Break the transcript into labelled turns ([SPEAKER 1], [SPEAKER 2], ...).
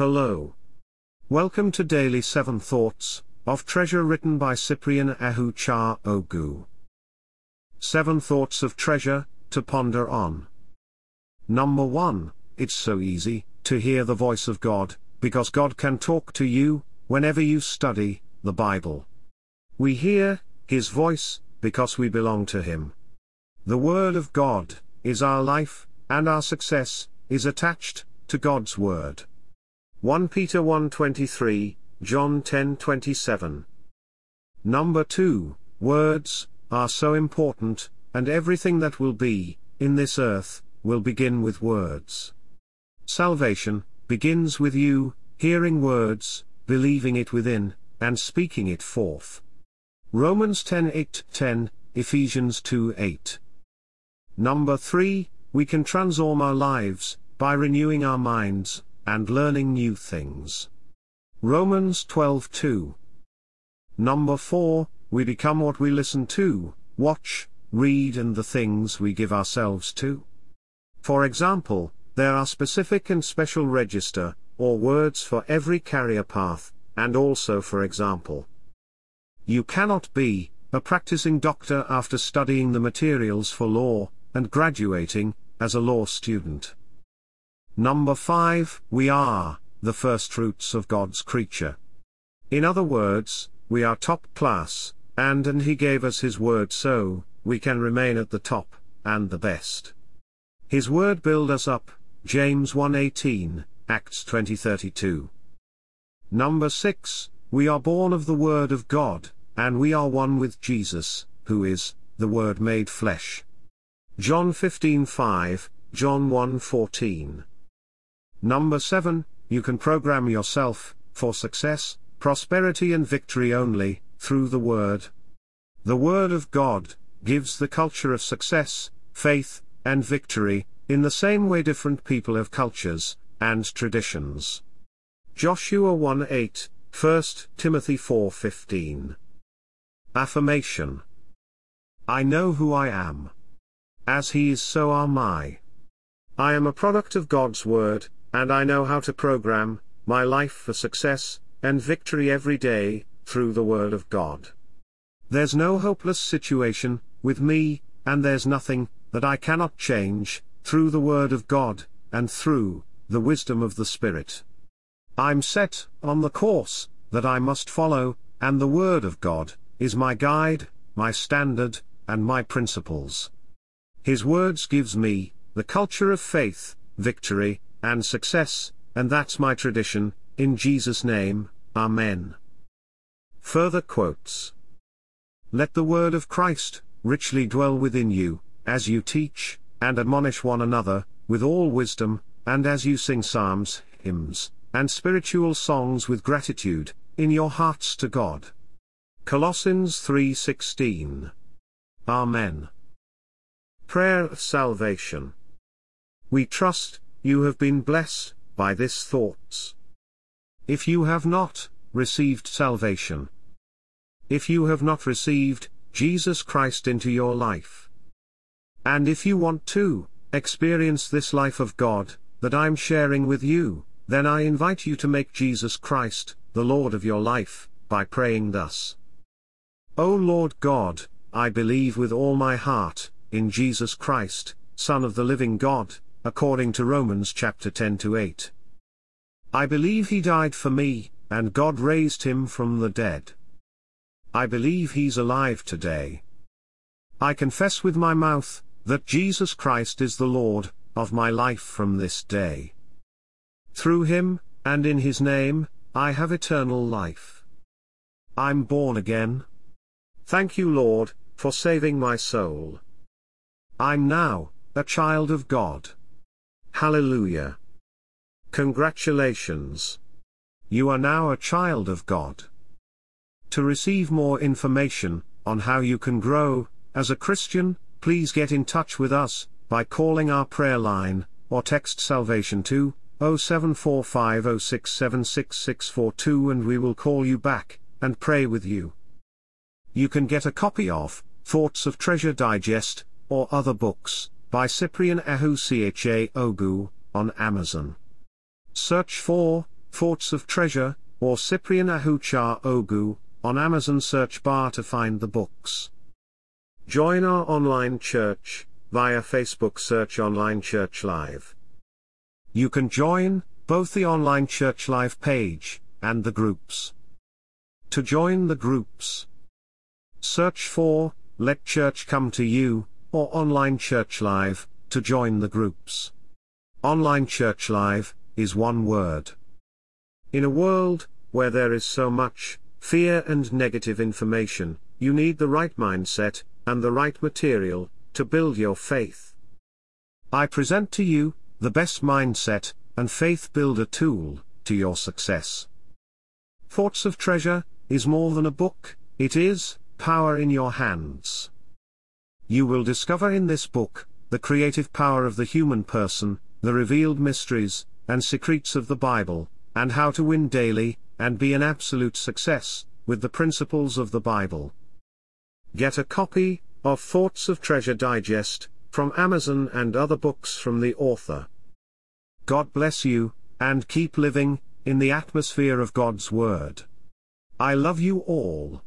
[SPEAKER 1] Hello. Welcome to Daily 7 Thoughts of Treasure written by Cyprian Ahu Cha Ogu. 7 Thoughts of Treasure to ponder on. Number 1 It's so easy to hear the voice of God, because God can talk to you whenever you study the Bible. We hear His voice because we belong to Him. The Word of God is our life, and our success is attached to God's Word. 1 Peter 1:23, John 10:27. Number 2, words are so important, and everything that will be in this earth will begin with words. Salvation begins with you hearing words, believing it within, and speaking it forth. Romans 10:8-10, Ephesians 2:8. Number 3, we can transform our lives by renewing our minds and learning new things. Romans 12:2. Number 4, we become what we listen to, watch, read and the things we give ourselves to. For example, there are specific and special register, or words for every career path, and also for example. You cannot be a practicing doctor after studying the materials for law, and graduating as a law student. Number 5, we are the first fruits of God's creature. In other words, we are top class, and and he gave us his word so we can remain at the top and the best. His word build us up, James 1:18, Acts 20:32. Number 6, we are born of the word of God, and we are one with Jesus, who is the word made flesh. John 15:5, John 1:14. Number 7, you can program yourself for success, prosperity and victory only through the word. The word of God gives the culture of success, faith, and victory in the same way different people have cultures and traditions. Joshua 1:8, 1 Timothy 4:15. Affirmation I know who I am. As he is so am I. I am a product of God's word, and I know how to program my life for success and victory every day through the Word of God. There's no hopeless situation with me, and there's nothing that I cannot change through the Word of God and through the wisdom of the Spirit. I'm set on the course that I must follow, and the Word of God is my guide, my standard, and my principles. His words gives me the culture of faith, victory, and success, and that's my tradition, in Jesus' name, Amen. Further quotes. Let the word of Christ richly dwell within you, as you teach and admonish one another, with all wisdom, and as you sing psalms, hymns, and spiritual songs with gratitude, in your hearts to God. Colossians 3:16. Amen. Prayer of Salvation. We trust you have been blessed by this thoughts. If you have not received salvation, if you have not received Jesus Christ into your life, and if you want to experience this life of God that I'm sharing with you, then I invite you to make Jesus Christ the Lord of your life by praying thus. O Lord God, I believe with all my heart in Jesus Christ, Son of the living God according to Romans chapter 10 to 8. I believe he died for me, and God raised him from the dead. I believe he's alive today. I confess with my mouth that Jesus Christ is the Lord of my life from this day. Through him, and in his name, I have eternal life. I'm born again. Thank you, Lord, for saving my soul. I'm now a child of God. Hallelujah. Congratulations. You are now a child of God. To receive more information on how you can grow as a Christian, please get in touch with us by calling our prayer line or text salvation to 07450676642 and we will call you back and pray with you. You can get a copy of Thoughts of Treasure Digest or other books by Cyprian Ahuchaogu, on Amazon. Search for Thoughts of Treasure, or Cyprian Ahuchaogu, on Amazon search bar to find the books. Join our online church, via Facebook search Online Church Live. You can join, both the Online Church Live page, and the groups. To join the groups, search for, Let Church Come to You, or Online Church Live, to join the groups. Online Church Live, is one word. In a world, where there is so much, fear and negative information, you need the right mindset, and the right material, to build your faith. I present to you, the best mindset, and faith builder tool, to your success. Thoughts of Treasure, is more than a book, it is, power in your hands. You will discover in this book, the creative power of the human person, the revealed mysteries, and secrets of the Bible, and how to win daily, and be an absolute success, with the principles of the Bible. Get a copy of Thoughts of Treasure Digest, from Amazon and other books from the author. God bless you, and keep living, in the atmosphere of God's Word. I love you all.